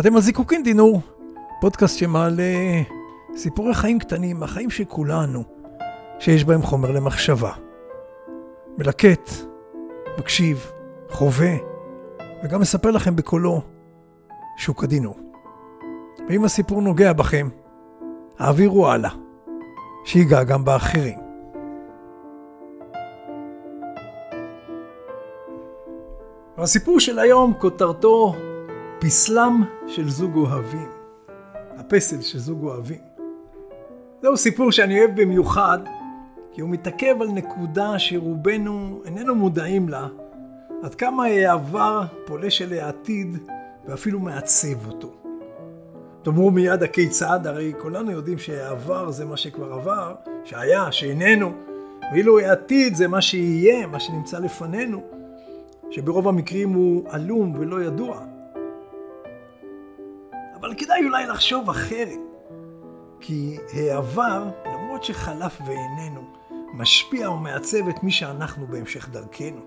אתם על זיקוקין דינור, פודקאסט שמעלה סיפורי חיים קטנים, החיים של כולנו, שיש בהם חומר למחשבה. מלקט, מקשיב, חווה, וגם מספר לכם בקולו שוק הדינור. ואם הסיפור נוגע בכם, העבירו הלאה, שיגע גם באחרים. הסיפור של היום כותרתו פסלם של זוג אוהבים. הפסל של זוג אוהבים. זהו סיפור שאני אוהב במיוחד, כי הוא מתעכב על נקודה שרובנו איננו מודעים לה, עד כמה העבר פולש אל העתיד ואפילו מעצב אותו. תאמרו מיד הכיצד, הרי כולנו יודעים שהעבר זה מה שכבר עבר, שהיה, שאיננו, ואילו העתיד זה מה שיהיה, מה שנמצא לפנינו, שברוב המקרים הוא עלום ולא ידוע. אבל כדאי אולי לחשוב אחרת. כי העבר, למרות שחלף ואיננו, משפיע ומעצב את מי שאנחנו בהמשך דרכנו.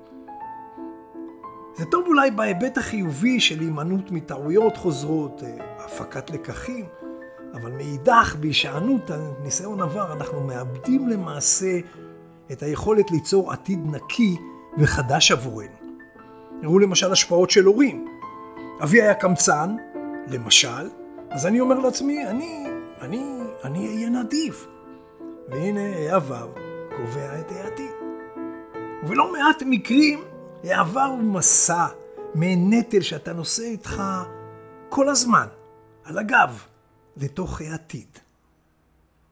זה טוב אולי בהיבט החיובי של הימנעות מטעויות חוזרות, אה, הפקת לקחים, אבל מאידך, בהישענות על ניסיון עבר, אנחנו מאבדים למעשה את היכולת ליצור עתיד נקי וחדש עבורנו. הראו למשל השפעות של הורים. אבי היה קמצן, למשל, אז אני אומר לעצמי, אני, אני, אני אהיה נדיב. והנה העבר קובע את העתיד. ובלא מעט מקרים העבר הוא מסע, מעין נטל שאתה נושא איתך כל הזמן, על הגב, לתוך העתיד.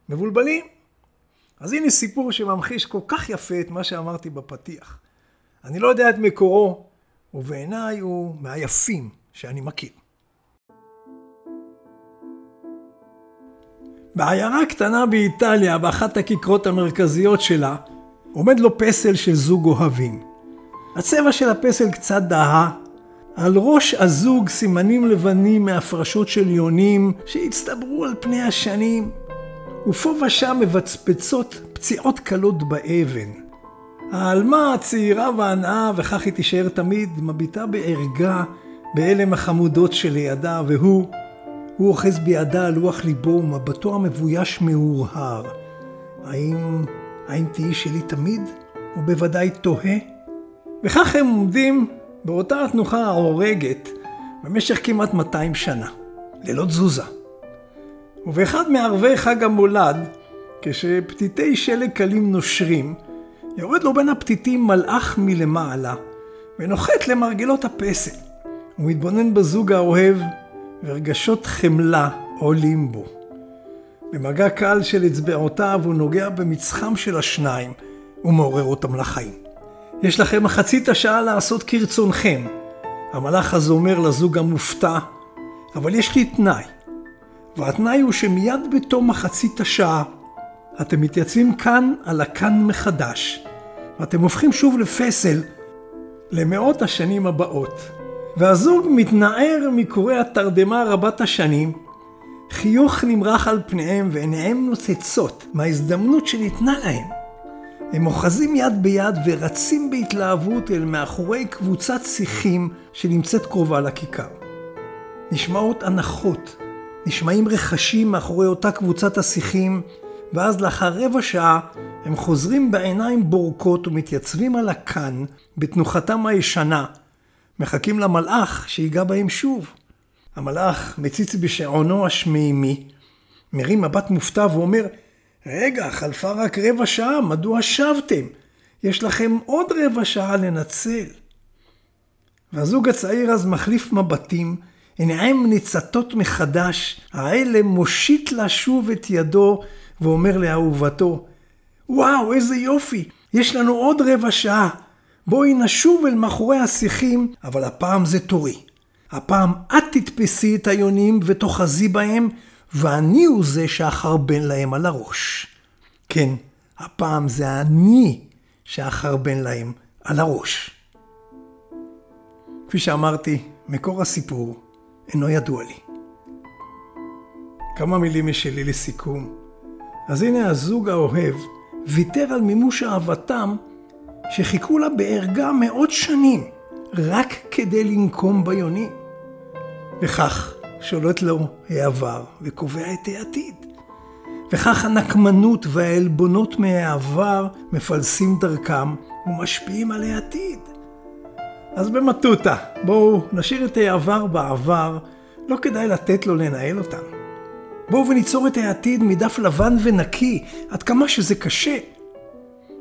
מבולבלים? אז הנה סיפור שממחיש כל כך יפה את מה שאמרתי בפתיח. אני לא יודע את מקורו, ובעיניי הוא מהיפים שאני מכיר. בעיירה קטנה באיטליה, באחת הכיכרות המרכזיות שלה, עומד לו פסל של זוג אוהבים. הצבע של הפסל קצת דהה, על ראש הזוג סימנים לבנים מהפרשות של יונים שהצטברו על פני השנים, ופה ושם מבצבצות פציעות קלות באבן. העלמה הצעירה והנאה, וכך היא תישאר תמיד, מביטה בערגה באלם החמודות שלידה, והוא, הוא אוחז בידה על לוח ליבו ומבטו המבויש מהורהר. האם, האם תהיי שלי תמיד? הוא בוודאי תוהה. וכך הם עומדים באותה התנוחה ההורגת במשך כמעט 200 שנה, ללא תזוזה. ובאחד מערבי חג המולד, כשפתיתי שלג קלים נושרים, יורד לו בין הפתיתים מלאך מלמעלה, ונוחת למרגלות הפסל. הוא מתבונן בזוג האוהב ורגשות חמלה עולים בו. במגע קל של אצבעותיו הוא נוגע במצחם של השניים ומעורר אותם לחיים. יש לכם מחצית השעה לעשות כרצונכם. המלאך הזה אומר לזוג המופתע, אבל יש לי תנאי. והתנאי הוא שמיד בתום מחצית השעה אתם מתייצבים כאן על הכאן מחדש, ואתם הופכים שוב לפסל למאות השנים הבאות. והזוג מתנער מקורי התרדמה רבת השנים, חיוך נמרח על פניהם ועיניהם נוצצות מההזדמנות שניתנה להם. הם אוחזים יד ביד ורצים בהתלהבות אל מאחורי קבוצת שיחים שנמצאת קרובה לכיכר. נשמעות הנחות, נשמעים רכשים מאחורי אותה קבוצת השיחים, ואז לאחר רבע שעה הם חוזרים בעיניים בורקות ומתייצבים על הכאן בתנוחתם הישנה, מחכים למלאך שיגע בהם שוב. המלאך מציץ בשעונו השמימי, מרים מבט מופתע ואומר, רגע, חלפה רק רבע שעה, מדוע שבתם? יש לכם עוד רבע שעה לנצל. והזוג הצעיר אז מחליף מבטים, עיניהם ניצתות מחדש, האלה מושיט לה שוב את ידו ואומר לאהובתו, וואו, איזה יופי, יש לנו עוד רבע שעה. בואי נשוב אל מאחורי השיחים, אבל הפעם זה תורי. הפעם את תתפסי את היונים ותאחזי בהם, ואני הוא זה שאחרבן להם על הראש. כן, הפעם זה אני שאחרבן להם על הראש. כפי שאמרתי, מקור הסיפור אינו ידוע לי. כמה מילים משלי לסיכום. אז הנה הזוג האוהב ויתר על מימוש אהבתם שחיכו לה בערגה מאות שנים, רק כדי לנקום ביונים. וכך, שולט לו העבר וקובע את העתיד. וכך הנקמנות והעלבונות מהעבר מפלסים דרכם ומשפיעים על העתיד. אז במטותא, בואו נשאיר את העבר בעבר, לא כדאי לתת לו לנהל אותם. בואו וניצור את העתיד מדף לבן ונקי, עד כמה שזה קשה.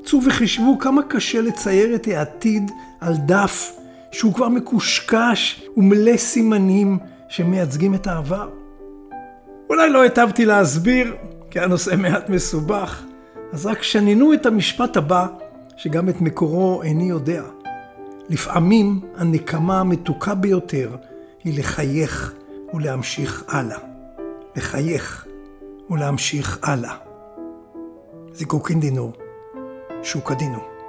צאו וחישבו כמה קשה לצייר את העתיד על דף שהוא כבר מקושקש ומלא סימנים שמייצגים את העבר. אולי לא היטבתי להסביר, כי הנושא מעט מסובך, אז רק שנינו את המשפט הבא, שגם את מקורו איני יודע. לפעמים הנקמה המתוקה ביותר היא לחייך ולהמשיך הלאה. לחייך ולהמשיך הלאה. זיקוקין דינור, שוקה דינור.